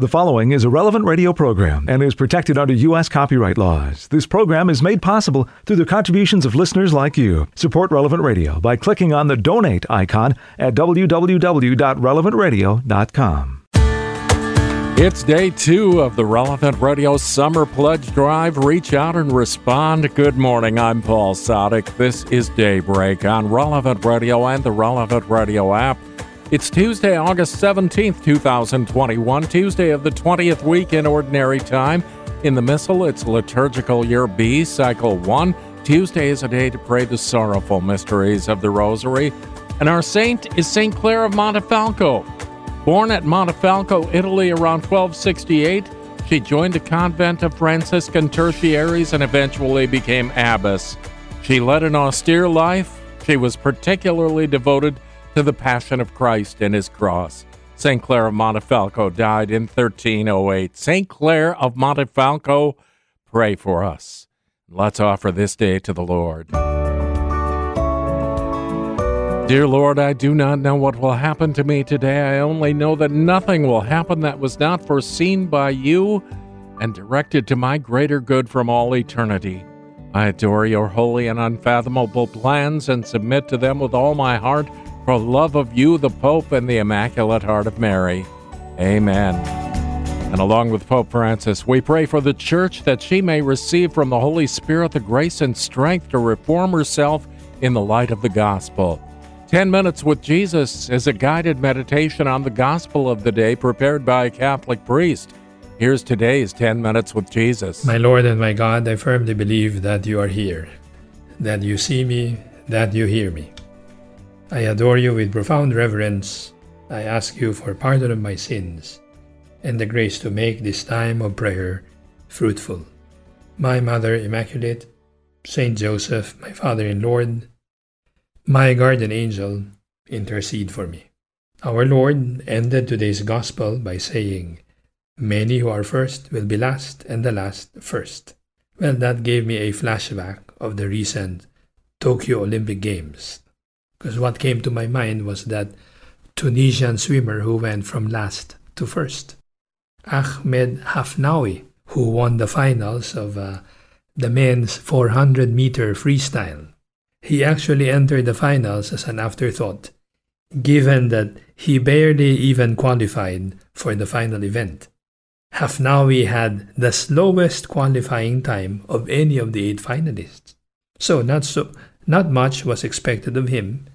The following is a relevant radio program and is protected under U.S. copyright laws. This program is made possible through the contributions of listeners like you. Support Relevant Radio by clicking on the donate icon at www.relevantradio.com. It's day two of the Relevant Radio Summer Pledge Drive. Reach out and respond. Good morning. I'm Paul Sadek. This is Daybreak on Relevant Radio and the Relevant Radio app. It's Tuesday, August 17th, 2021, Tuesday of the 20th week in Ordinary Time. In the Missal, it's Liturgical Year B, Cycle 1. Tuesday is a day to pray the sorrowful mysteries of the Rosary. And our saint is St. Clare of Montefalco. Born at Montefalco, Italy around 1268, she joined a convent of Franciscan tertiaries and eventually became abbess. She led an austere life. She was particularly devoted to the Passion of Christ and His cross. St. Clare of Montefalco died in 1308. St. Clare of Montefalco, pray for us. Let's offer this day to the Lord. Dear Lord, I do not know what will happen to me today. I only know that nothing will happen that was not foreseen by you and directed to my greater good from all eternity. I adore your holy and unfathomable plans and submit to them with all my heart for love of you, the Pope, and the Immaculate Heart of Mary. Amen. And along with Pope Francis, we pray for the Church that she may receive from the Holy Spirit the grace and strength to reform herself in the light of the gospel. 10 Minutes with Jesus is a guided meditation on the gospel of the day prepared by a Catholic priest. Here's today's 10 Minutes with Jesus. My Lord and my God, I firmly believe that you are here, that you see me, that you hear me. I adore you with profound reverence. I ask you for pardon of my sins and the grace to make this time of prayer fruitful. My Mother Immaculate, Saint Joseph, my Father and Lord, my guardian angel, intercede for me. Our Lord ended today's Gospel by saying, Many who are first will be last, and the last first. Well, that gave me a flashback of the recent Tokyo Olympic Games because what came to my mind was that Tunisian swimmer who went from last to first, Ahmed Hafnaoui, who won the finals of uh, the men's 400 meter freestyle. He actually entered the finals as an afterthought, given that he barely even qualified for the final event. Hafnaoui had the slowest qualifying time of any of the eight finalists. So not so not much was expected of him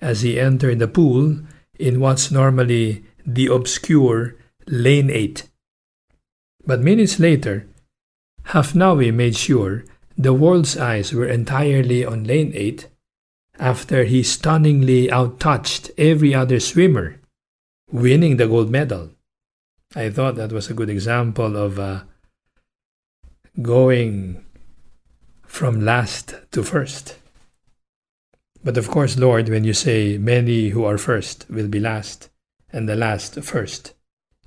as he entered the pool in what's normally the obscure lane 8. But minutes later, Hafnaoui made sure the world's eyes were entirely on lane 8 after he stunningly outtouched every other swimmer, winning the gold medal. I thought that was a good example of uh, going from last to first. But of course, Lord, when you say many who are first will be last, and the last first,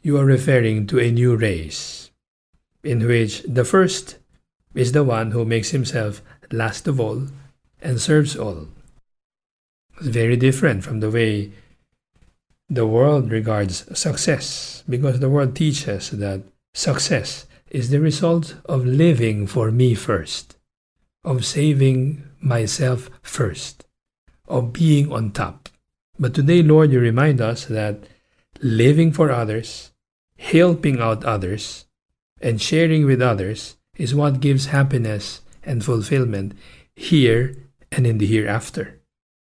you are referring to a new race, in which the first is the one who makes himself last of all and serves all. It's very different from the way the world regards success, because the world teaches that success is the result of living for me first, of saving myself first of being on top. But today, Lord, you remind us that living for others, helping out others, and sharing with others is what gives happiness and fulfillment here and in the hereafter.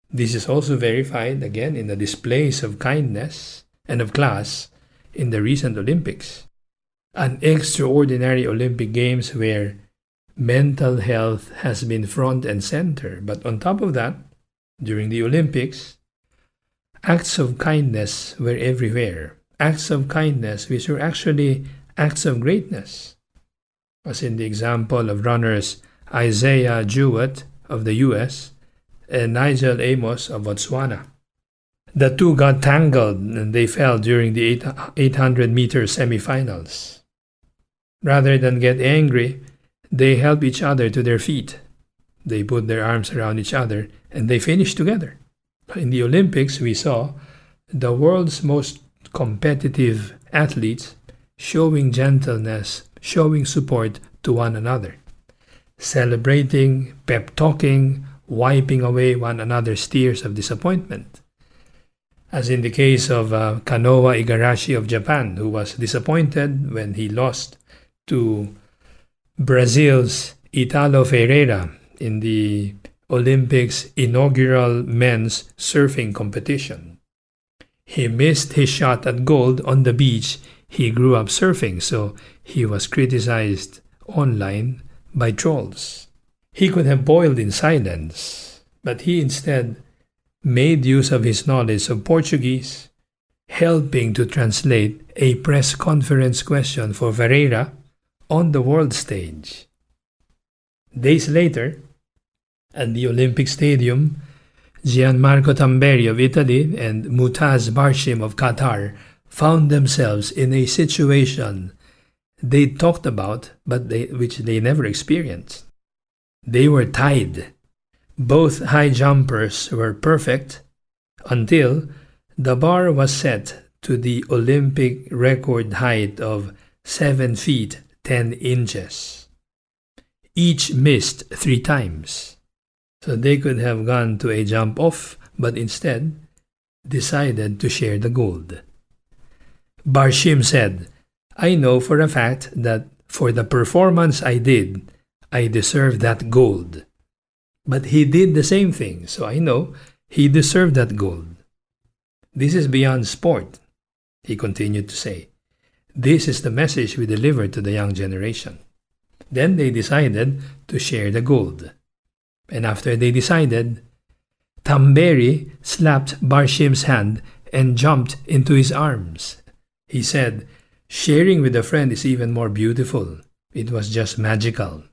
This is also verified again in the displays of kindness and of class in the recent Olympics. An extraordinary Olympic Games where mental health has been front and center. But on top of that, during the Olympics, acts of kindness were everywhere. Acts of kindness which were actually acts of greatness. As in the example of runners Isaiah Jewett of the US and Nijel Amos of Botswana. The two got tangled and they fell during the 800 meter semifinals. Rather than get angry, they helped each other to their feet. They put their arms around each other and they finished together. In the Olympics, we saw the world's most competitive athletes showing gentleness, showing support to one another, celebrating, pep talking, wiping away one another's tears of disappointment. As in the case of uh, Kanoa Igarashi of Japan, who was disappointed when he lost to Brazil's Italo Ferreira in the Olympics inaugural men's surfing competition. He missed his shot at gold on the beach he grew up surfing, so he was criticized online by trolls. He could have boiled in silence, but he instead made use of his knowledge of Portuguese, helping to translate a press conference question for Ferreira on the world stage. Days later, at the Olympic Stadium, Gianmarco Tamberi of Italy and Mutaz Barshim of Qatar found themselves in a situation they talked about but they, which they never experienced. They were tied. Both high jumpers were perfect until the bar was set to the Olympic record height of 7 feet 10 inches. Each missed three times. So they could have gone to a jump off, but instead decided to share the gold. Barshim said, I know for a fact that for the performance I did, I deserve that gold. But he did the same thing, so I know he deserved that gold. This is beyond sport, he continued to say. This is the message we deliver to the young generation. Then they decided to share the gold. And after they decided, Tamberi slapped Barshim's hand and jumped into his arms he said, Sharing with a friend is even more beautiful. It was just magical.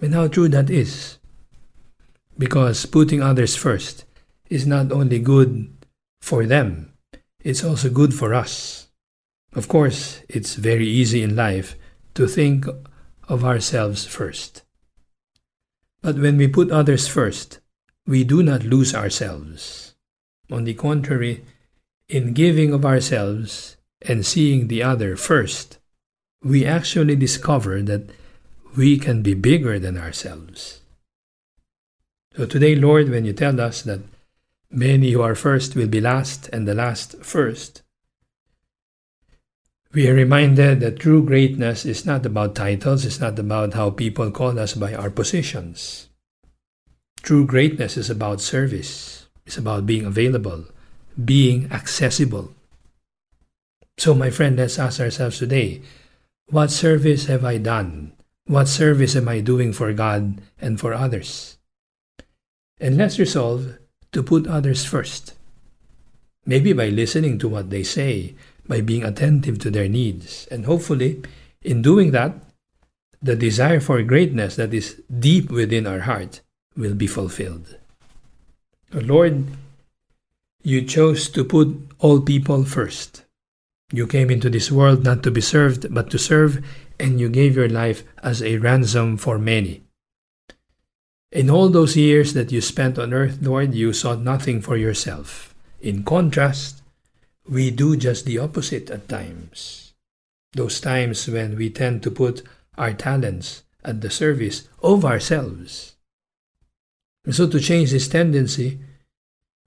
And how true that is. Because putting others first is not only good for them, it's also good for us. Of course, it's very easy in life to think of ourselves first. But when we put others first, we do not lose ourselves. On the contrary, in giving of ourselves and seeing the other first, we actually discover that we can be bigger than ourselves. So today, Lord, when you tell us that many who are first will be last and the last first, we are reminded that true greatness is not about titles, it's not about how people call us by our positions. True greatness is about service, it's about being available, being accessible. So, my friend, let's ask ourselves today what service have I done? What service am I doing for God and for others? And let's resolve to put others first. Maybe by listening to what they say, by being attentive to their needs, and hopefully, in doing that, the desire for greatness that is deep within our heart will be fulfilled. Lord, you chose to put all people first. You came into this world not to be served, but to serve, and you gave your life as a ransom for many. In all those years that you spent on earth, Lord, you sought nothing for yourself. In contrast, we do just the opposite at times. Those times when we tend to put our talents at the service of ourselves. And so, to change this tendency,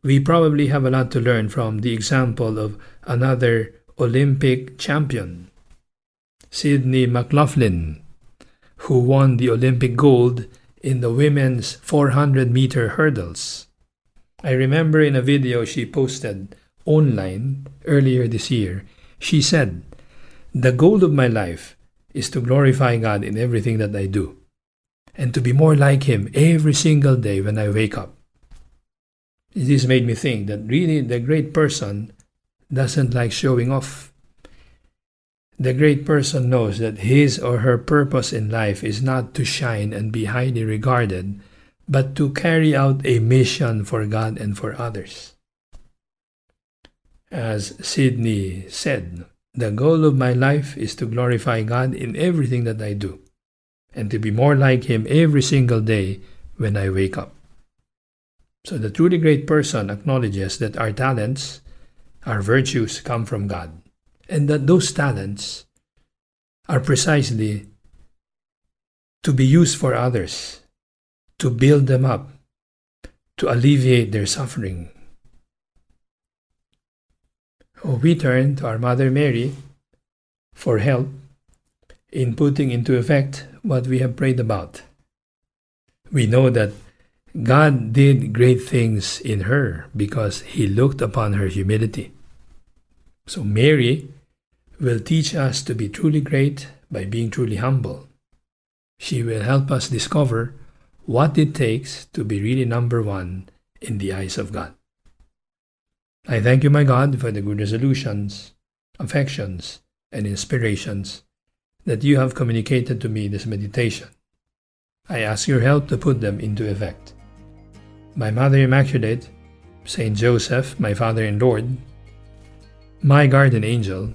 we probably have a lot to learn from the example of another Olympic champion, Sydney McLaughlin, who won the Olympic gold in the women's 400 meter hurdles. I remember in a video she posted online earlier this year, she said, The goal of my life is to glorify God in everything that I do and to be more like Him every single day when I wake up. This made me think that really the great person doesn't like showing off. The great person knows that his or her purpose in life is not to shine and be highly regarded, but to carry out a mission for God and for others. As Sydney said, the goal of my life is to glorify God in everything that I do, and to be more like Him every single day when I wake up. So the truly great person acknowledges that our talents our virtues come from God, and that those talents are precisely to be used for others, to build them up, to alleviate their suffering. We turn to our Mother Mary for help in putting into effect what we have prayed about. We know that God did great things in her because he looked upon her humility. So, Mary will teach us to be truly great by being truly humble. She will help us discover what it takes to be really number one in the eyes of God. I thank you, my God, for the good resolutions, affections, and inspirations that you have communicated to me this meditation. I ask your help to put them into effect. My Mother Immaculate, Saint Joseph, my Father and Lord, my guardian angel,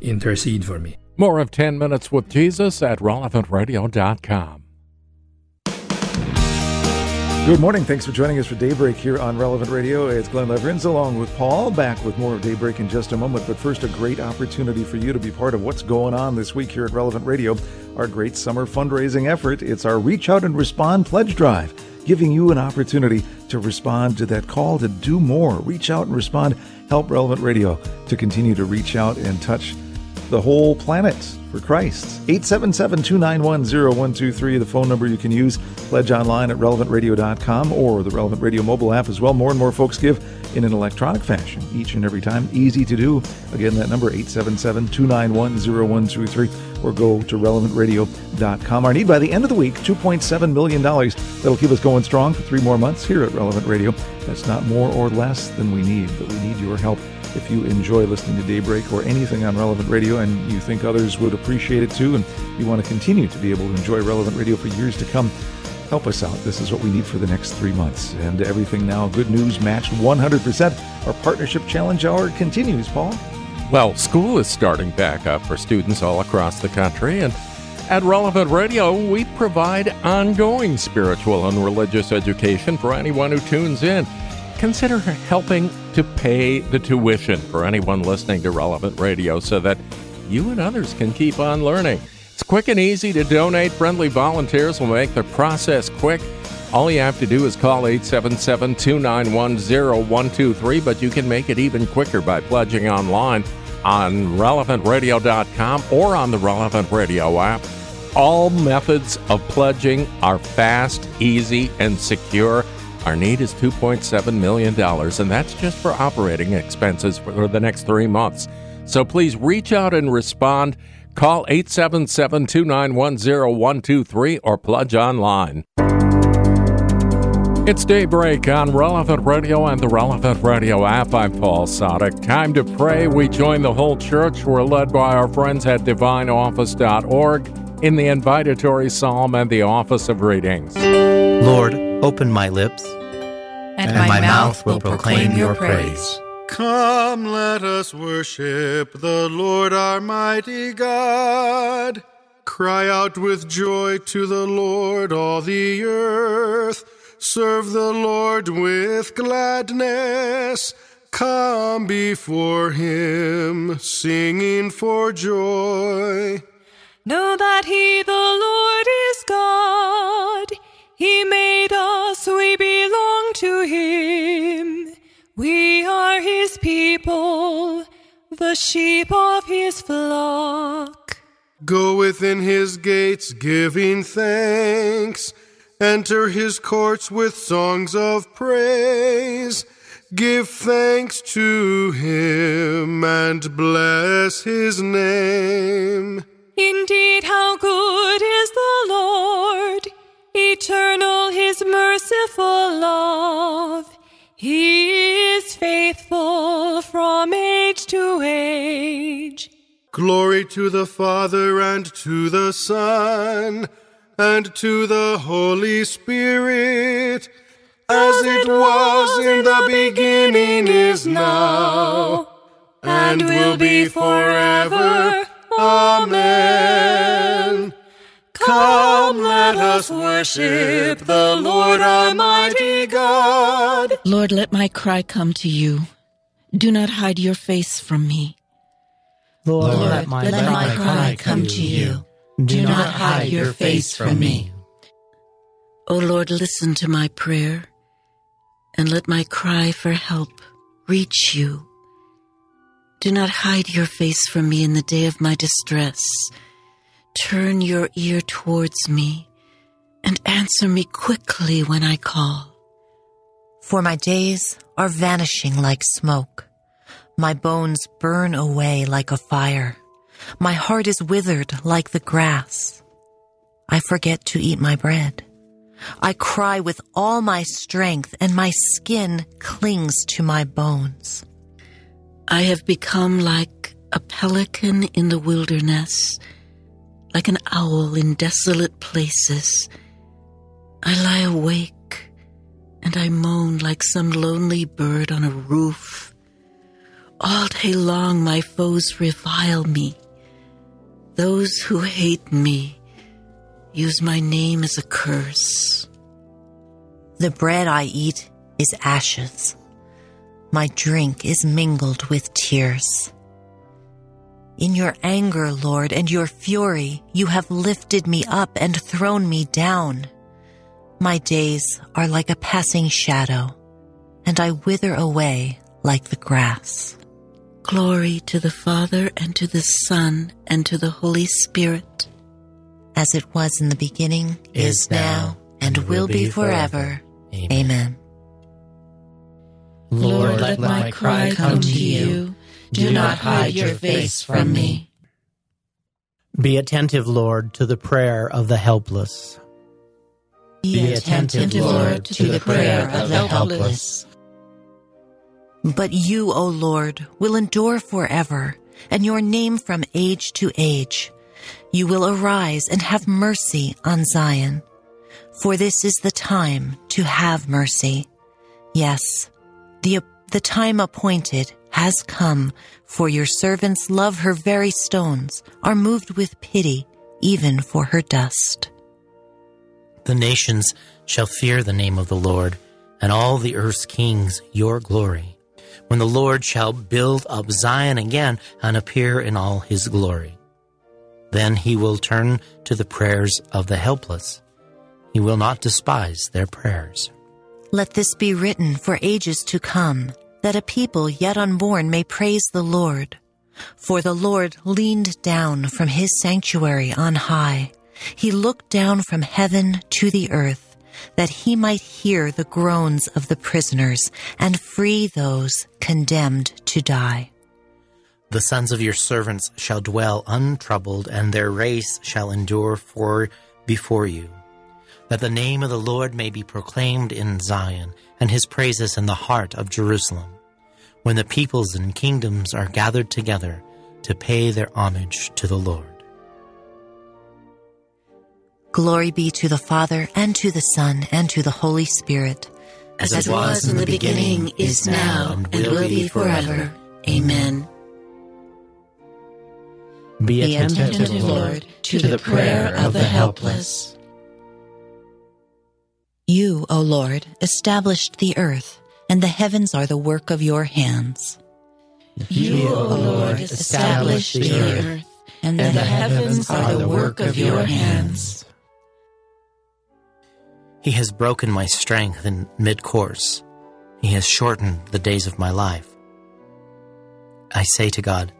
intercede for me. More of 10 Minutes with Jesus at relevantradio.com. Good morning. Thanks for joining us for Daybreak here on Relevant Radio. It's Glenn Leverins along with Paul, back with more of Daybreak in just a moment. But first, a great opportunity for you to be part of what's going on this week here at Relevant Radio, our great summer fundraising effort. It's our Reach Out and Respond Pledge Drive, giving you an opportunity to respond to that call to do more. Reach out and respond. Help Relevant Radio to continue to reach out and touch the whole planet for Christ. 877 291 0123, the phone number you can use. Pledge online at relevantradio.com or the Relevant Radio mobile app as well. More and more folks give in an electronic fashion each and every time. Easy to do. Again, that number 877 291 0123 or go to relevantradio.com. Our need by the end of the week $2.7 million. That'll keep us going strong for three more months here at Relevant Radio. That's not more or less than we need, but we need your help if you enjoy listening to Daybreak or anything on Relevant Radio and you think others would appreciate it too, and you want to continue to be able to enjoy Relevant Radio for years to come, help us out. This is what we need for the next three months. And everything now, good news matched 100%. Our partnership challenge hour continues, Paul. Well, school is starting back up for students all across the country, and at Relevant Radio, we provide ongoing spiritual and religious education for anyone who tunes in consider helping to pay the tuition for anyone listening to Relevant Radio so that you and others can keep on learning. It's quick and easy to donate. Friendly volunteers will make the process quick. All you have to do is call 877 291 0123, but you can make it even quicker by pledging online on relevantradio.com or on the Relevant Radio app. All methods of pledging are fast, easy, and secure. Our need is $2.7 million, and that's just for operating expenses for the next three months. So please reach out and respond. Call 877 291 0123 or pledge online. It's Daybreak on Relevant Radio and the Relevant Radio app. I'm Paul Sadek. Time to pray. We join the whole church. We're led by our friends at divineoffice.org in the invitatory psalm and the office of readings. Lord, open my lips and, and my, my mouth will proclaim your praise. Come, let us worship the Lord our mighty God. Cry out with joy to the Lord, all the earth. Serve the Lord with gladness. Come before him, singing for joy. Know that he, the Lord, is God. He made us, we belong to Him. We are His people, the sheep of His flock. Go within His gates, giving thanks. Enter His courts with songs of praise. Give thanks to Him and bless His name. Indeed, how good is the Lord! Eternal his merciful love. He is faithful from age to age. Glory to the Father and to the Son and to the Holy Spirit, as, it was in the beginning, is now, and will be forever. Amen. Come, let us worship the Lord our mighty God. Lord, let my cry come to you. Do not hide your face from me. Lord, Lord, let my, let my cry come to you. Do not hide your face from me. O Lord, listen to my prayer, and let my cry for help reach you. Do not hide your face from me in the day of my distress. Turn your ear towards me and answer me quickly when I call. For my days are vanishing like smoke. My bones burn away like a fire. My heart is withered like the grass. I forget to eat my bread. I cry with all my strength, and my skin clings to my bones. I have become like a pelican in the wilderness, like an owl in desolate places. I lie awake and I moan like some lonely bird on a roof. All day long, my foes revile me. Those who hate me use my name as a curse. The bread I eat is ashes. My drink is mingled with tears. In your anger, Lord, and your fury, you have lifted me up and thrown me down. My days are like a passing shadow, and I wither away like the grass. Glory to the Father, and to the Son, and to the Holy Spirit. As it was in the beginning, is now, and will be forever. Amen. Lord, let my cry come to you. Do not hide your face from me. Be attentive, Lord, to the prayer of the helpless. Be attentive, Lord, to the prayer of the helpless. But you, O Lord, will endure forever, and your name from age to age. You will arise and have mercy on Zion. For this is the time to have mercy. Yes, the, the time appointed has come, for your servants love her very stones, are moved with pity, even for her dust. The nations shall fear the name of the Lord, and all the earth's kings your glory, when the Lord shall build up Zion again and appear in all his glory. Then he will turn to the prayers of the helpless. He will not despise their prayers. Let this be written for ages to come, that a people yet unborn may praise the Lord. For the Lord leaned down from his sanctuary on high. He looked down from heaven to the earth, that he might hear the groans of the prisoners and free those condemned to die. The sons of your servants shall dwell untroubled, and their race shall endure for before you. That the name of the Lord may be proclaimed in Zion, and his praises in the heart of Jerusalem, when the peoples and kingdoms are gathered together to pay their homage to the Lord. Glory be to the Father, and to the Son, and to the Holy Spirit. As, it was in the beginning, is now, and will be forever. Amen. Be Be attentive, attentive, Lord, to the prayer of the helpless. You, O Lord, established the earth, and the heavens are the work of your hands. You, O Lord, established the earth, And and the heavens are the work of your hands. He has broken my strength in mid course. He has shortened the days of my life. I say to God,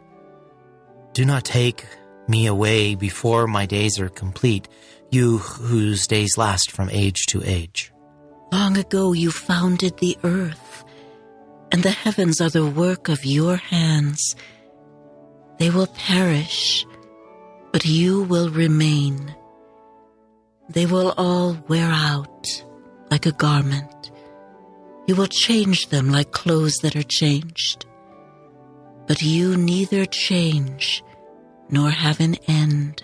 Do not take me away before my days are complete, you whose days last from age to age. Long ago you founded the earth, and the heavens are the work of your hands. They will perish, but you will remain. They will all wear out like a garment. You will change them like clothes that are changed. But you neither change nor have an end.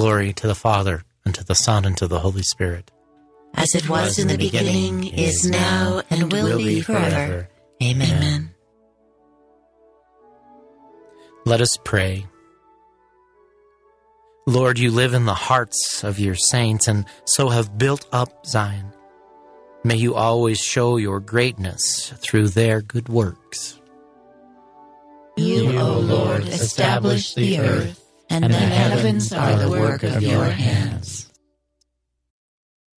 Glory to the Father, and to the Son, and to the Holy Spirit. as it was in the beginning, is now, and will be forever. Amen. Amen. Let us pray. Lord, you live in the hearts of your saints and so have built up Zion. May you always show your greatness through their good works. You O Lord, establish the earth, and the heavens are the work of your hands.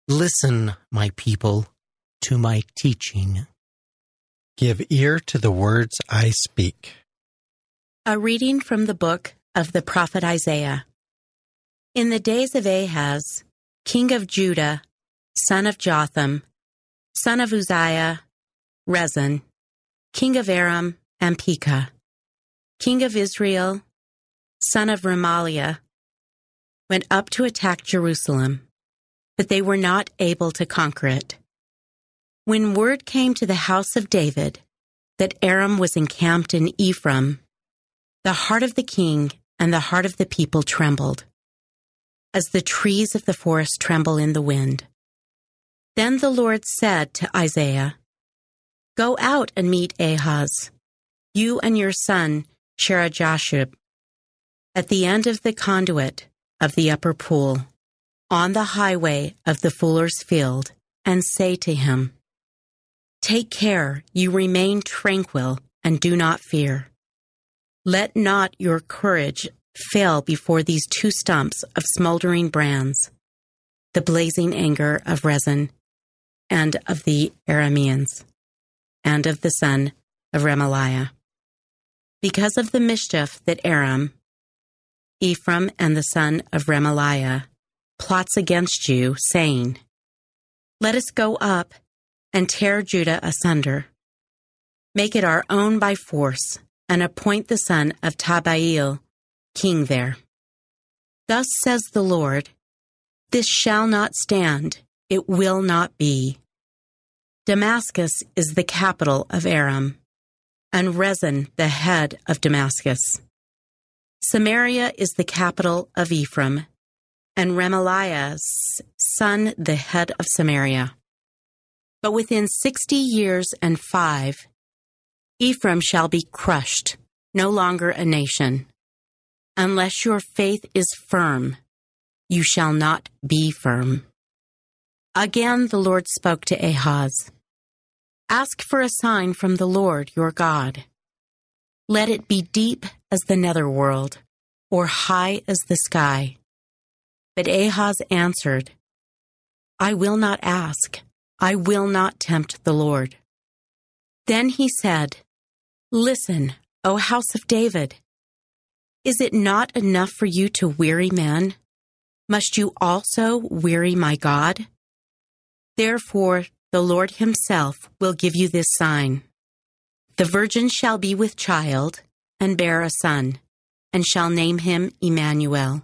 Listen, my people, to my teaching. Give ear to the words I speak. A reading from the book of the prophet Isaiah. In the days of Ahaz, king of Judah, son of Jotham, son of Uzziah, Rezin, king of Aram and Pekah, king of Israel, son of Remaliah, went up to attack Jerusalem, but they were not able to conquer it. When word came to the house of David that Aram was encamped in Ephraim, the heart of the king and the heart of the people trembled, as the trees of the forest tremble in the wind. Then the Lord said to Isaiah, Go out and meet Ahaz, you and your son Shear-jashub, at the end of the conduit of the upper pool, on the highway of the fuller's field, and say to him, Take care, you remain tranquil and do not fear. Let not your courage fail before these two stumps of smoldering brands, the blazing anger of Rezin and of the Arameans, and of the son of Remaliah. Because of the mischief that Aram, Ephraim, and the son of Remaliah plots against you, saying, Let us go up and tear Judah asunder. Make it our own by force, and appoint the son of Tabbael king there. Thus says the Lord, This shall not stand, it will not be. Damascus is the capital of Aram, and Rezin the head of Damascus. Samaria is the capital of Ephraim, and Remaliah's son the head of Samaria. But within sixty years and five, Ephraim shall be crushed, no longer a nation. Unless your faith is firm, you shall not be firm. Again the Lord spoke to Ahaz Ask for a sign from the Lord your God. Let it be deep as the netherworld, or high as the sky. But Ahaz answered, I will not ask. I will not tempt the Lord. Then he said, Listen, O house of David. Is it not enough for you to weary men? Must you also weary my God? Therefore, the Lord Himself will give you this sign. The virgin shall be with child and bear a son, and shall name him Emmanuel.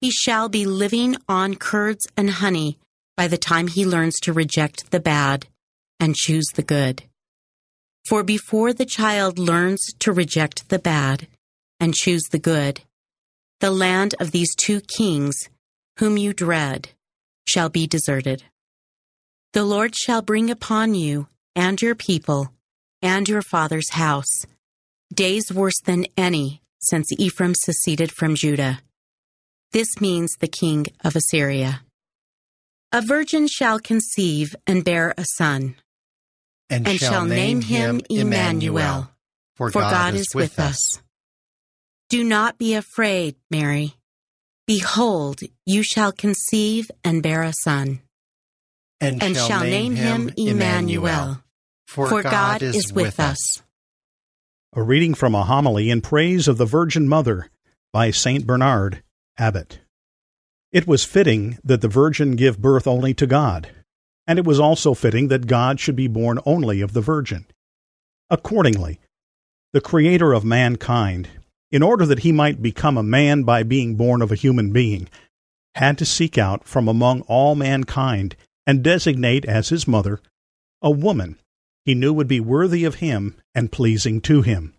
He shall be living on curds and honey by the time he learns to reject the bad and choose the good. For before the child learns to reject the bad and choose the good, the land of these two kings, whom you dread, shall be deserted. The Lord shall bring upon you and your people and your father's house days worse than any since Ephraim seceded from Judah. This means the king of Assyria. A virgin shall conceive and bear a son, and, and shall, name him Emmanuel, for, for God, is with us. Do not be afraid, Mary. Behold, you shall conceive and bear a son, and, and shall name him Emmanuel, for God is with us. A reading from a homily in praise of the Virgin Mother by St. Bernard, Abbot. It was fitting that the Virgin give birth only to God, and it was also fitting that God should be born only of the Virgin. Accordingly, the Creator of mankind, in order that he might become a man by being born of a human being, had to seek out from among all mankind and designate as his mother a woman he knew would be worthy of him and pleasing to him.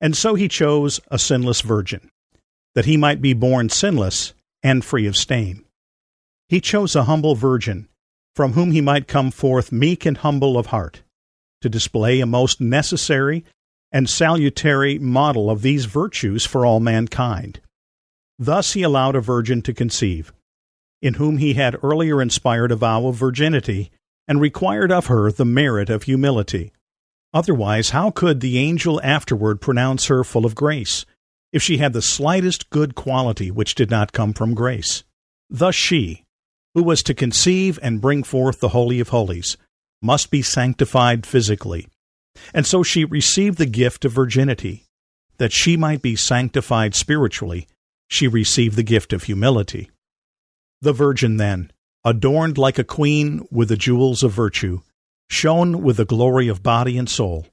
And so he chose a sinless virgin, that he might be born sinless and free of stain. He chose a humble virgin, from whom he might come forth meek and humble of heart, to display a most necessary and salutary model of these virtues for all mankind. Thus he allowed a virgin to conceive, in whom he had earlier inspired a vow of virginity and required of her the merit of humility, Otherwise, how could the angel afterward pronounce her full of grace, if she had the slightest good quality which did not come from grace? Thus she, who was to conceive and bring forth the Holy of Holies, must be sanctified physically. And so she received the gift of virginity. That she might be sanctified spiritually, she received the gift of humility. The Virgin, then, adorned like a queen with the jewels of virtue, shone with the glory of body and soul,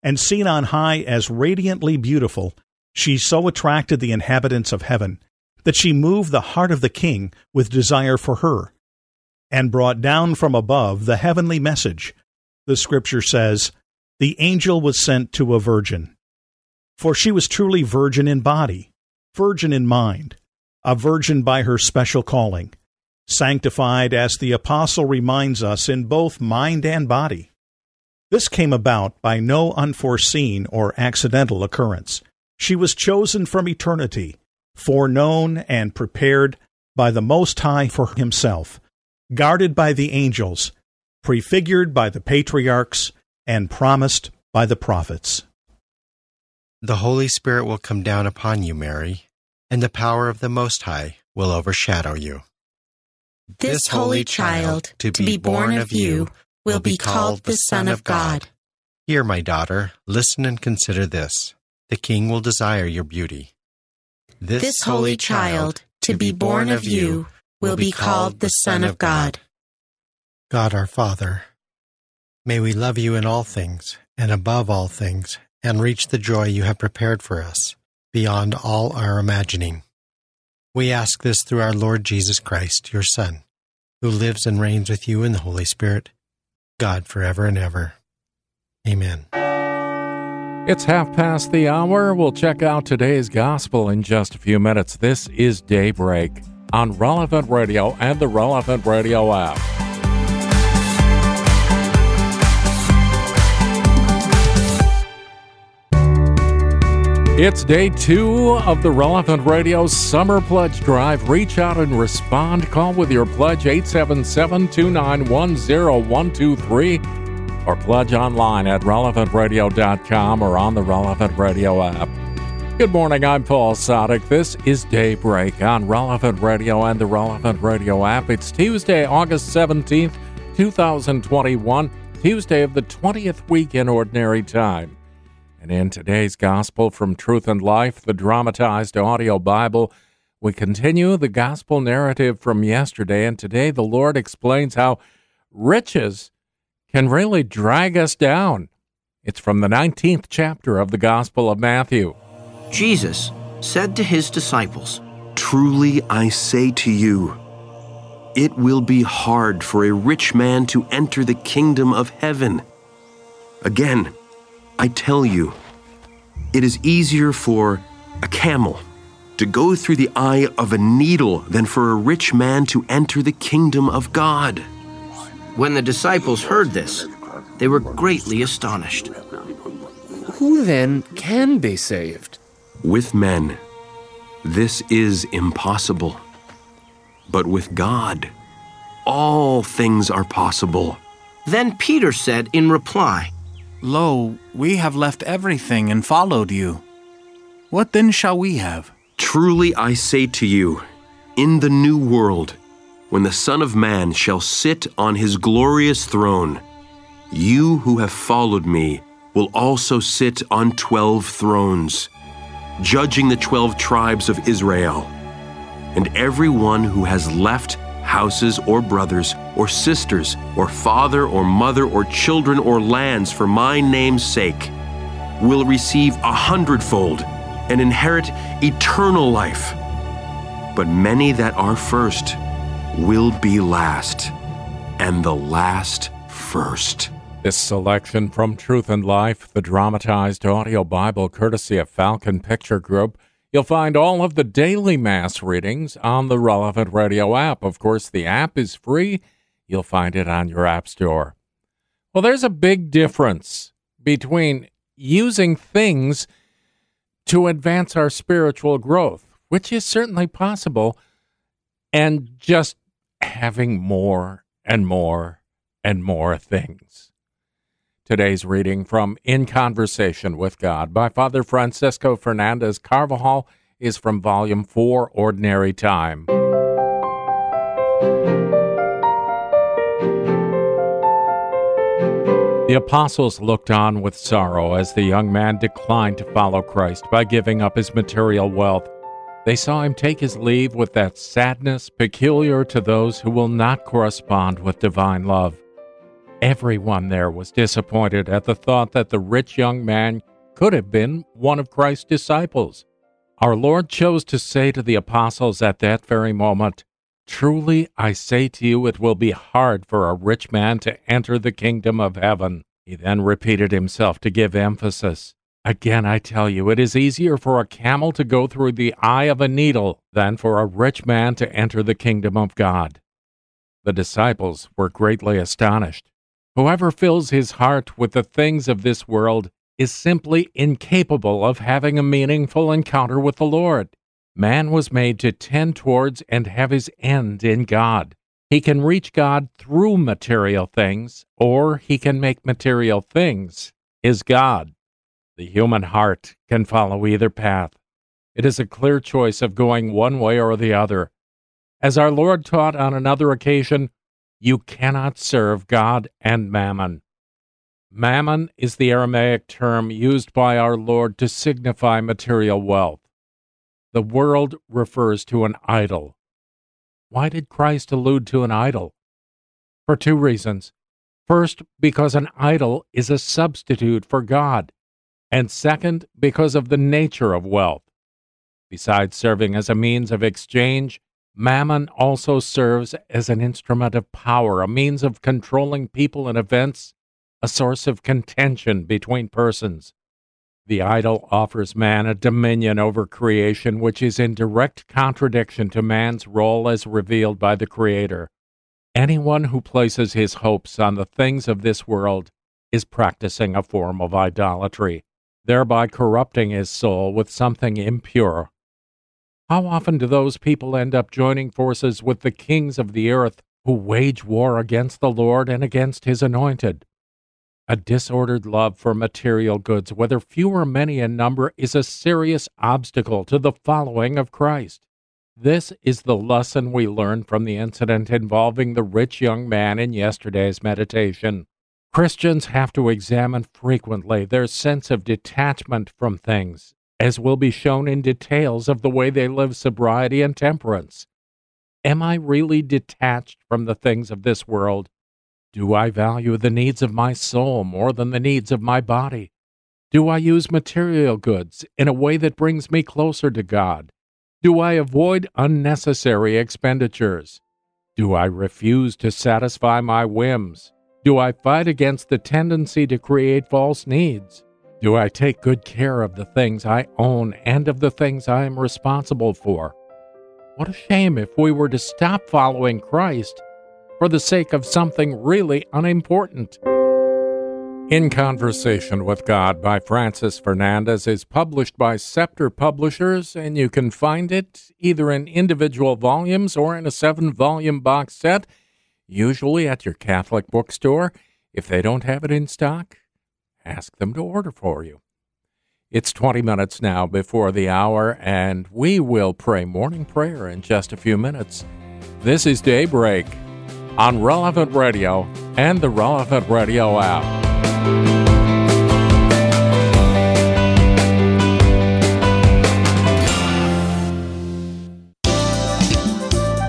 and seen on high as radiantly beautiful, she so attracted the inhabitants of heaven that she moved the heart of the king with desire for her, and brought down from above the heavenly message. The scripture says, The angel was sent to a virgin. For she was truly virgin in body, virgin in mind, a virgin by her special calling sanctified as the apostle reminds us in both mind and body. This came about by no unforeseen or accidental occurrence. She was chosen from eternity, foreknown and prepared by the Most High for Himself, guarded by the angels, prefigured by the patriarchs, and promised by the prophets. The Holy Spirit will come down upon you, Mary, and the power of the Most High will overshadow you. This holy child, to be born of you, will be called the Son of God. Hear, my daughter, listen and consider this. The king will desire your beauty. This, this holy child, to be born of you, will be called the Son of God. God our Father, may we love you in all things, and above all things, and reach the joy you have prepared for us, beyond all our imagining. We ask this through our Lord Jesus Christ, your Son, who lives and reigns with you in the Holy Spirit, God forever and ever. Amen. It's half past the hour. We'll check out today's gospel in just a few minutes. This is Daybreak on Relevant Radio and the Relevant Radio app. It's day two of the Relevant Radio Summer Pledge Drive. Reach out and respond. Call with your pledge 877 291 0123 or pledge online at relevantradio.com or on the Relevant Radio app. Good morning, I'm Paul Sadek. This is Daybreak on Relevant Radio and the Relevant Radio app. It's Tuesday, August 17th, 2021, Tuesday of the 20th week in Ordinary Time. And in today's Gospel from Truth and Life, the dramatized audio Bible, we continue the Gospel narrative from yesterday, and today the Lord explains how riches can really drag us down. It's from the 19th chapter of the Gospel of Matthew. Jesus said to his disciples, Truly I say to you, it will be hard for a rich man to enter the kingdom of heaven. Again, I tell you, it is easier for a camel to go through the eye of a needle than for a rich man to enter the kingdom of God. When the disciples heard this, they were greatly astonished. Who then can be saved? With men, this is impossible. But with God, all things are possible. Then Peter said in reply, Lo, we have left everything and followed you. What then shall we have? Truly I say to you, in the new world, when the Son of Man shall sit on his glorious throne, you who have followed me will also sit on twelve thrones, judging the twelve tribes of Israel. And every one who has left houses or brothers or sisters or father or mother or children or lands for my name's sake will receive a hundredfold and inherit eternal life. But many that are first will be last, and the last first. This selection from Truth and Life, the dramatized audio Bible courtesy of Falcon Picture Group, You'll find all of the daily Mass readings on the Relevant Radio app. Of course, the app is free. You'll find it on your App Store. Well, there's a big difference between using things to advance our spiritual growth, which is certainly possible, and just having more and more and more things. Today's reading from In Conversation with God by Father Francisco Fernandez Carvajal is from Volume 4, Ordinary Time. The apostles looked on with sorrow as the young man declined to follow Christ by giving up his material wealth. They saw him take his leave with that sadness peculiar to those who will not correspond with divine love. Everyone there was disappointed at the thought that the rich young man could have been one of Christ's disciples. Our Lord chose to say to the apostles at that very moment, Truly I say to you, it will be hard for a rich man to enter the kingdom of heaven. He then repeated himself to give emphasis. Again, I tell you, it is easier for a camel to go through the eye of a needle than for a rich man to enter the kingdom of God. The disciples were greatly astonished. Whoever fills his heart with the things of this world is simply incapable of having a meaningful encounter with the Lord. Man was made to tend towards and have his end in God. He can reach God through material things, or he can make material things his God. The human heart can follow either path. It is a clear choice of going one way or the other. As our Lord taught on another occasion, you cannot serve God and mammon. Mammon is the Aramaic term used by our Lord to signify material wealth. The world refers to an idol. Why did Christ allude to an idol? For two reasons. First, because an idol is a substitute for God, and second, because of the nature of wealth. Besides serving as a means of exchange, Mammon also serves as an instrument of power, a means of controlling people and events, a source of contention between persons. The idol offers man a dominion over creation which is in direct contradiction to man's role as revealed by the Creator. Anyone who places his hopes on the things of this world is practicing a form of idolatry, thereby corrupting his soul with something impure how often do those people end up joining forces with the kings of the earth who wage war against the Lord and against his anointed? A disordered love for material goods, whether few or many in number, is a serious obstacle to the following of Christ. This is the lesson we learn from the incident involving the rich young man in yesterday's meditation. Christians have to examine frequently their sense of detachment from things as will be shown in details of the way they live sobriety and temperance. Am I really detached from the things of this world? Do I value the needs of my soul more than the needs of my body? Do I use material goods in a way that brings me closer to God? Do I avoid unnecessary expenditures? Do I refuse to satisfy my whims? Do I fight against the tendency to create false needs? Do I take good care of the things I own and of the things I am responsible for? What a shame if we were to stop following Christ for the sake of something really unimportant. In Conversation with God by Francis Fernandez is published by Scepter Publishers, and you can find it either in individual volumes or in a seven volume box set, usually at your Catholic bookstore. If they don't have it in stock, ask them to order for you. It's 20 minutes now before the hour, and we will pray morning prayer in just a few minutes. This is Daybreak on Relevant Radio and the Relevant Radio app.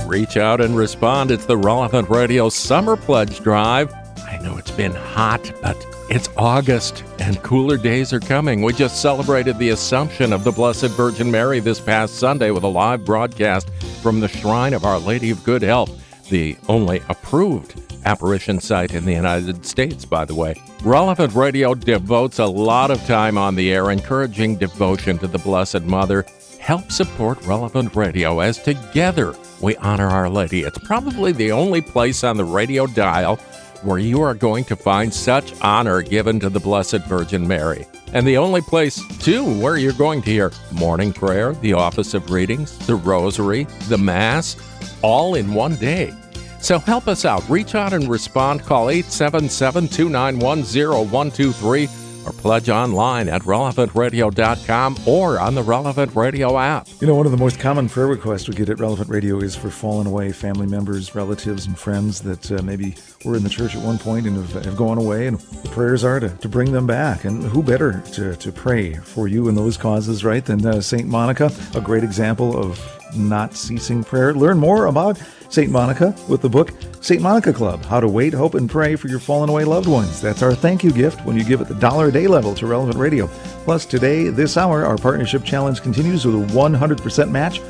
Reach out and respond. It's the Relevant Radio Summer Pledge Drive. I know it's been hot, but it's August and cooler days are coming. We just celebrated the Assumption of the Blessed Virgin Mary this past Sunday with a live broadcast from the Shrine of Our Lady of Good Help, the only approved apparition site in the United States, by the way. Relevant Radio devotes a lot of time on the air encouraging devotion to the Blessed Mother. Help support Relevant Radio as together we honor Our Lady. It's probably the only place on the radio dial where you are going to find such honor given to the Blessed Virgin Mary. And the only place, too, where you're going to hear morning prayer, the office of readings, the rosary, the Mass, all in one day. So help us out. Reach out and respond. Call 877 291 0123 or pledge online at relevantradio.com or on the Relevant Radio app. You know, one of the most common prayer requests we get at Relevant Radio is for fallen away family members, relatives, and friends that uh, maybe were in the church at one point and have, have gone away. And the prayers are to, to bring them back. And who better to, to pray for you in those causes, right, than uh, St. Monica, a great example of not ceasing prayer. Learn more about St. Monica with the book St. Monica Club How to Wait, Hope, and Pray for Your Fallen Away Loved Ones. That's our thank you gift when you give at the dollar a day level to Relevant Radio. Plus, today, this hour, our partnership challenge continues with a 100% match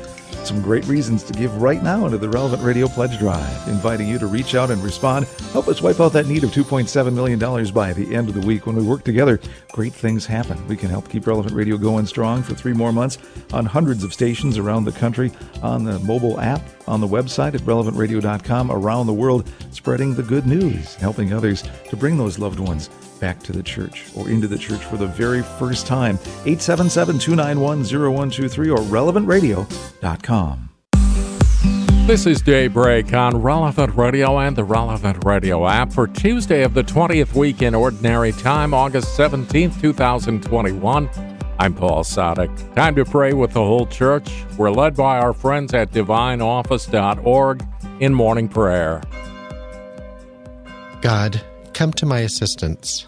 some great reasons to give right now into the Relevant Radio Pledge Drive, inviting you to reach out and respond. Help us wipe out that need of $2.7 million by the end of the week. When we work together, great things happen. We can help keep Relevant Radio going strong for three more months on hundreds of stations around the country, on the mobile app, on the website at relevantradio.com, around the world, spreading the good news, helping others to bring those loved ones back to the church or into the church for the very first time. 877 291 0123 or relevantradio.com. This is Daybreak on Relevant Radio and the Relevant Radio app for Tuesday of the 20th week in Ordinary Time, August 17th, 2021. I'm Paul Sadek. Time to pray with the whole church. We're led by our friends at divineoffice.org in morning prayer. God, come to my assistance.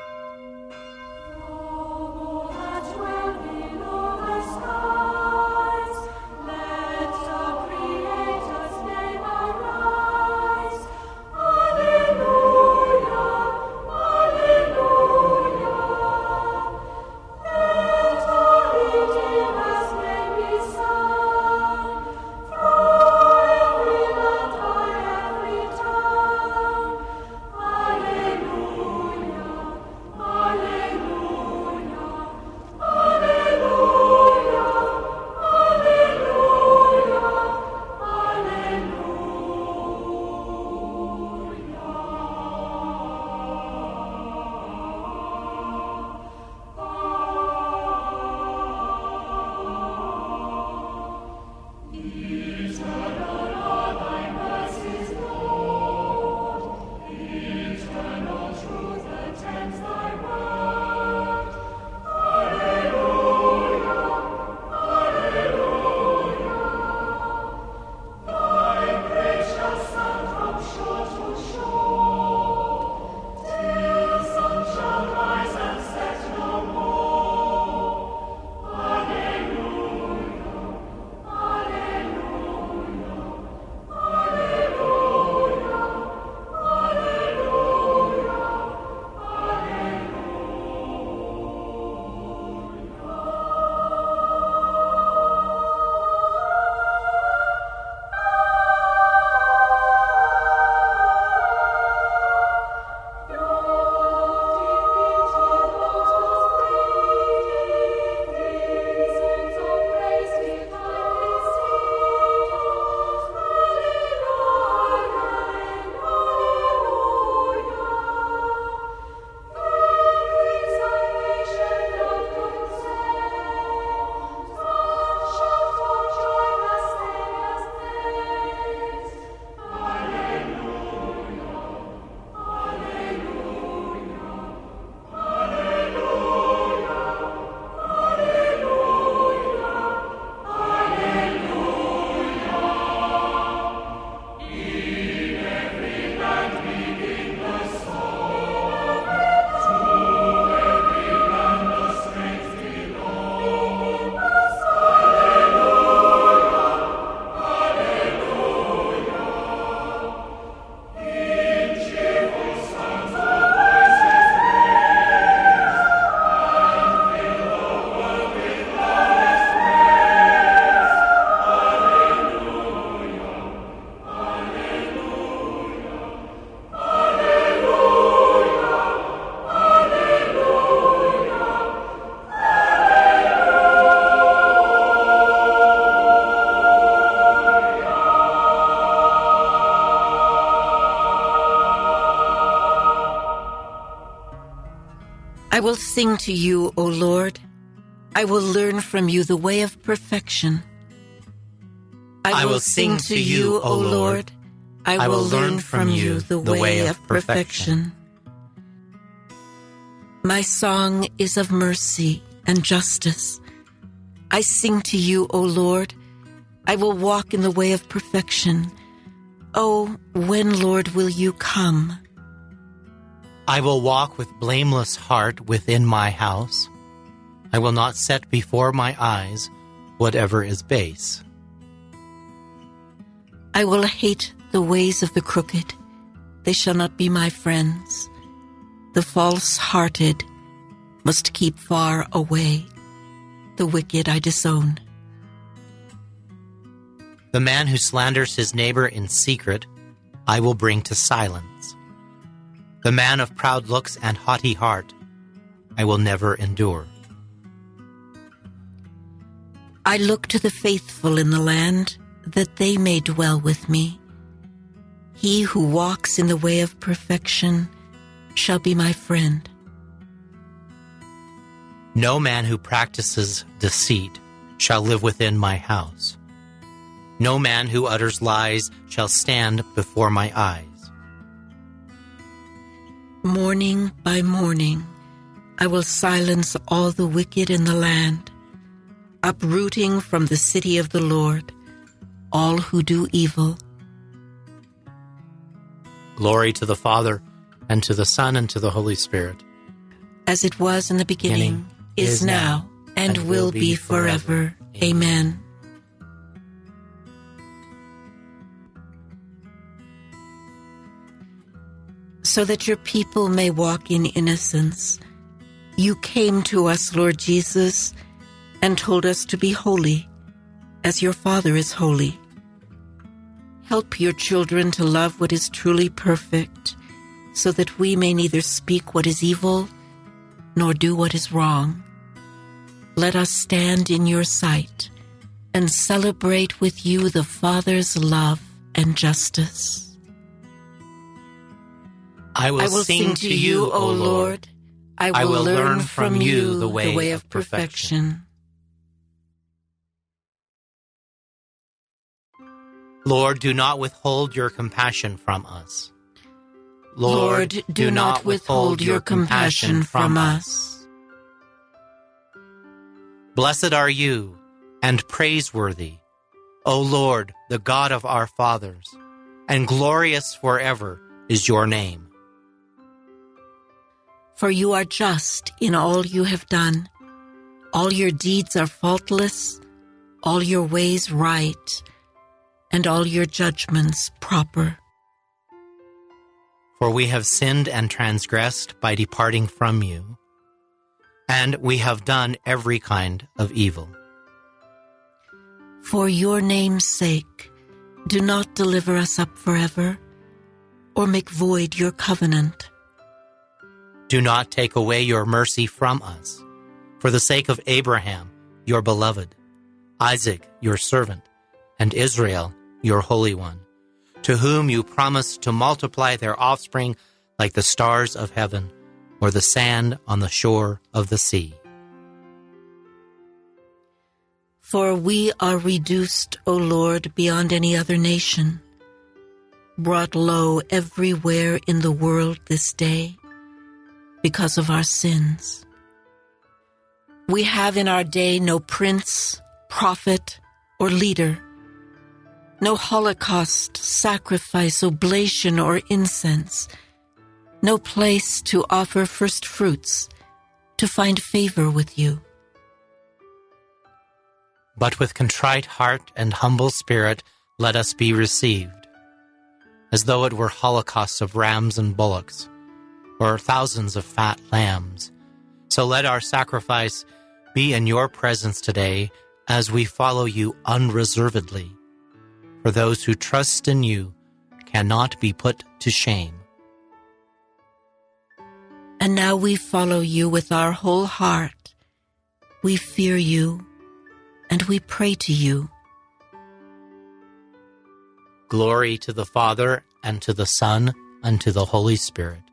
Sing to you, O Lord. I will learn from you the way of perfection. I will sing to you, O Lord. I will learn from you the way of perfection. My song is of mercy and justice. I sing to you, O Lord. I will walk in the way of perfection. Oh, when, Lord, will you come? I will walk with blameless heart within my house. I will not set before my eyes whatever is base. I will hate the ways of the crooked. They shall not be my friends. The false hearted must keep far away. The wicked I disown. The man who slanders his neighbor in secret, I will bring to silence. The man of proud looks and haughty heart, I will never endure. I look to the faithful in the land, that they may dwell with me. He who walks in the way of perfection shall be my friend. No man who practices deceit shall live within my house. No man who utters lies shall stand before my eyes. Morning by morning, I will silence all the wicked in the land, uprooting from the city of the Lord all who do evil. Glory to the Father, and to the Son, and to the Holy Spirit. As it was in the beginning, beginning is, now, and, and will be forever. forever. Amen. So that your people may walk in innocence, you came to us, Lord Jesus, and told us to be holy, as your Father is holy. Help your children to love what is truly perfect, so that we may neither speak what is evil nor do what is wrong. Let us stand in your sight and celebrate with you the Father's love and justice. I will, I will sing, sing, to you, O Lord. I will, I will learn from you the way, the way of perfection. Lord, do not withhold your compassion from us. Lord, do, do not withhold your compassion from us. Blessed are you and praiseworthy, O Lord, the God of our fathers, and glorious forever is your name. For you are just in all you have done. All your deeds are faultless, all your ways right, and all your judgments proper. For we have sinned and transgressed by departing from you, and we have done every kind of evil. For your name's sake, do not deliver us up forever, or make void your covenant. Do not take away your mercy from us, for the sake of Abraham, your beloved, Isaac, your servant, and Israel, your Holy One to whom you promised to multiply their offspring like the stars of heaven or the sand on the shore of the sea. For we are reduced, O Lord, beyond any other nation, brought low everywhere in the world this day because of our sins. We have in our day no prince, prophet, or leader no holocaust, sacrifice, oblation, or incense, no place to offer first fruits, to find favor with you. But with contrite heart and humble spirit, let us be received, as though it were holocausts of rams and bullocks, or thousands of fat lambs. So let our sacrifice be in your presence today as we follow you unreservedly for those who trust in you cannot be put to shame. And now we follow you with our whole heart. We fear you and we pray to you. Glory to the Father, and to the Son, and to the Holy Spirit.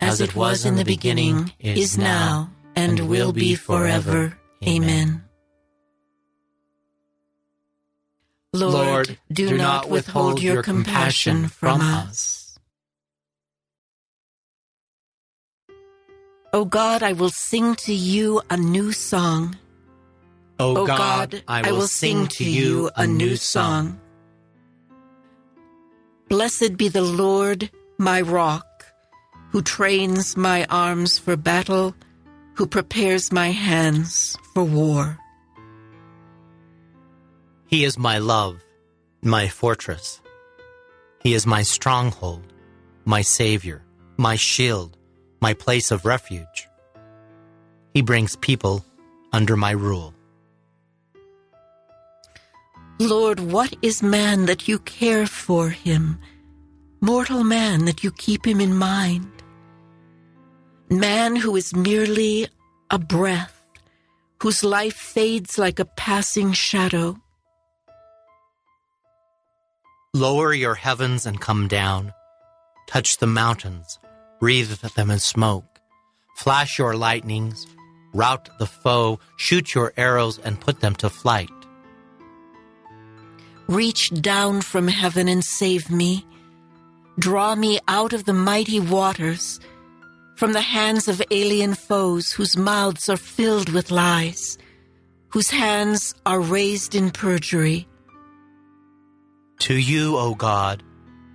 As it was in the beginning, is now, and will be forever. Amen. Lord, do not withhold your compassion from us. O God, I will sing to you a new song. O God, I will sing to you a new song. Blessed be the Lord, my rock who trains my arms for battle, who prepares my hands for war. He is my love, my fortress. He is my stronghold, my savior, my shield, my place of refuge. He brings people under my rule. Lord, what is man that you care for him? Mortal man that you keep him in mind? Man who is merely a breath, whose life fades like a passing shadow. Lower your heavens and come down. Touch the mountains, breathe them in smoke. Flash your lightnings, rout the foe, shoot your arrows and put them to flight. Reach down from heaven and save me. Draw me out of the mighty waters from the hands of alien foes whose mouths are filled with lies, whose hands are raised in perjury. To you, O God,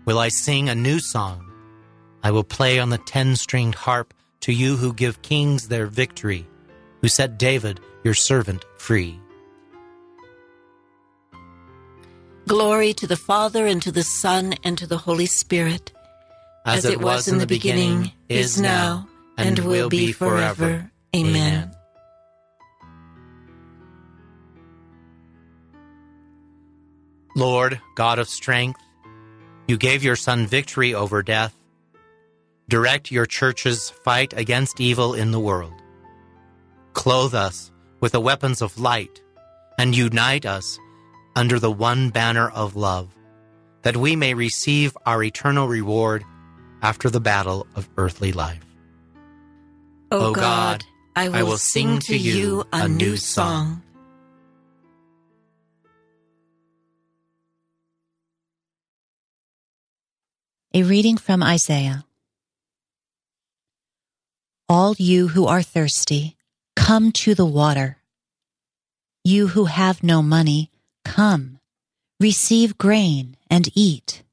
will I sing a new song. I will play on the ten stringed harp to you who give kings their victory, who set David, your servant, free. Glory to the Father, and to the Son, and to the Holy Spirit as, it was in the beginning, is now, and will be forever. Amen. Lord, God of strength, you gave your Son victory over death. Direct your church's fight against evil in the world. Clothe us with the weapons of light and unite us under the one banner of love, that we may receive our eternal reward after the battle of earthly life. O God, I will, I will sing to you a new song. A reading from Isaiah. All you who are thirsty, come to the water. You who have no money, come, receive grain and eat.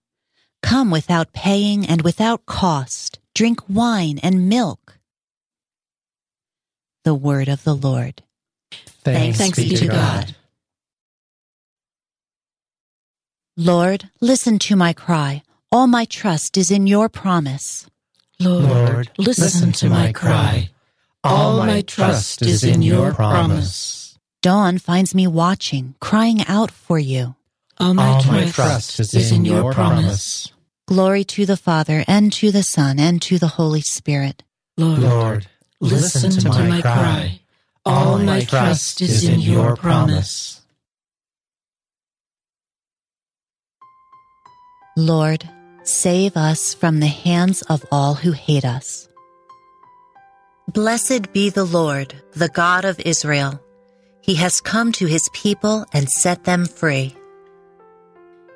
Come without paying and without cost. Drink wine and milk. The word of the Lord. Thanks, Thanks be, be to God. God. Lord, listen to my cry. All my trust is in your promise. Lord, Lord listen, listen to my cry. All my trust is in your promise. Dawn finds me watching, crying out for you. All my, All my trust, is, is in your promise. Glory to the Father, and to the Son, and to the Holy Spirit. Lord, Lord listen, listen to my cry. All my trust is in your promise. Lord, save us from the hands of all who hate us. Blessed be the Lord, the God of Israel. He has come to his people and set them free.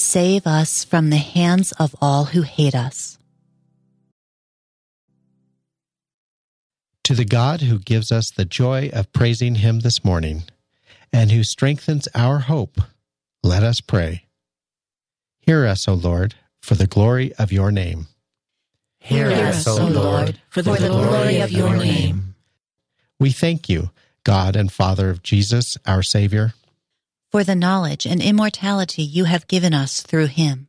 save us from the hands of all who hate us. To the God who gives us the joy of praising Him this morning, and who strengthens our hope, let us pray. Hear us, O Lord, for the glory of your name. Hear us, O Lord, for the glory of your name. We thank you, God and Father of Jesus, our Savior, for the knowledge and immortality you have given us through him.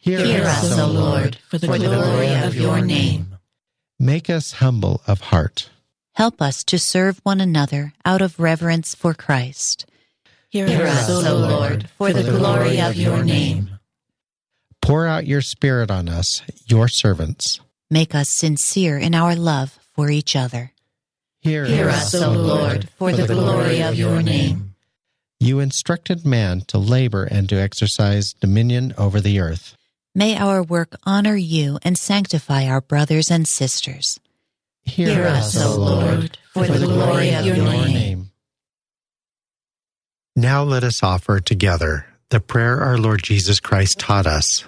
Hear, Hear us, O Lord, for the, for the glory of your name. Make us humble of heart. Help us to serve one another out of reverence for Christ. Hear, Hear us, O Lord, for the glory of your name. Pour out your Spirit on us, your servants. Make us sincere in our love for each other. Hear, Hear us, O Lord, for the glory of your name. You instructed man to labor and to exercise dominion over the earth. May our work honor you and sanctify our brothers and sisters. Hear, Hear us, O Lord, for the glory of your name. Now let us offer together the prayer our Lord Jesus Christ taught us.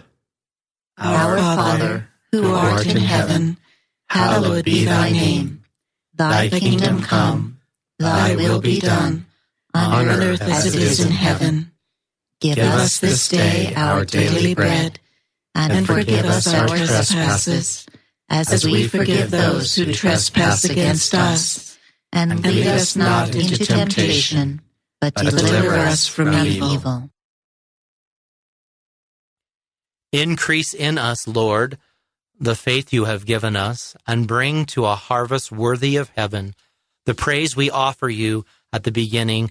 Our Father, who art in heaven, hallowed be thy name. Thy kingdom come, thy will be done, on earth as it is in heaven. Give us this day our daily bread, and forgive us our trespasses, as we forgive those who trespass against us. And lead us not into temptation, but deliver us from evil. Increase in us, Lord, the faith you have given us, and bring to a harvest worthy of heaven the praise we offer you at the beginning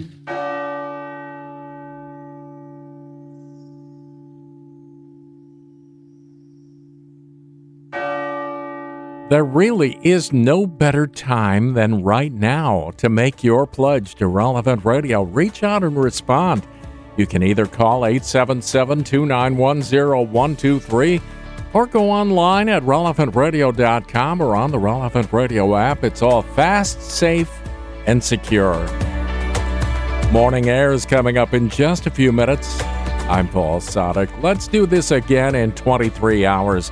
There really is no better time than right now to make your pledge to Relevant Radio. Reach out and respond. You can either call 877 291 0123 or go online at relevantradio.com or on the Relevant Radio app. It's all fast, safe, and secure. Morning Air is coming up in just a few minutes. I'm Paul Sadek. Let's do this again in 23 hours,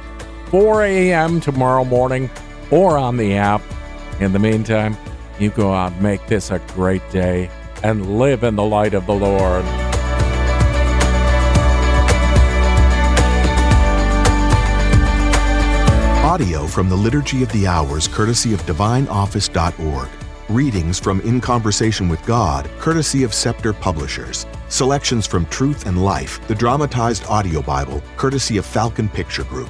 4 a.m. tomorrow morning, or on the app. In the meantime, you go out make this a great day and live in the light of the Lord. Audio from the Liturgy of the Hours, courtesy of DivineOffice.org. Readings from In Conversation with God, courtesy of Scepter Publishers. Selections from Truth and Life, the dramatized audio Bible, courtesy of Falcon Picture Group.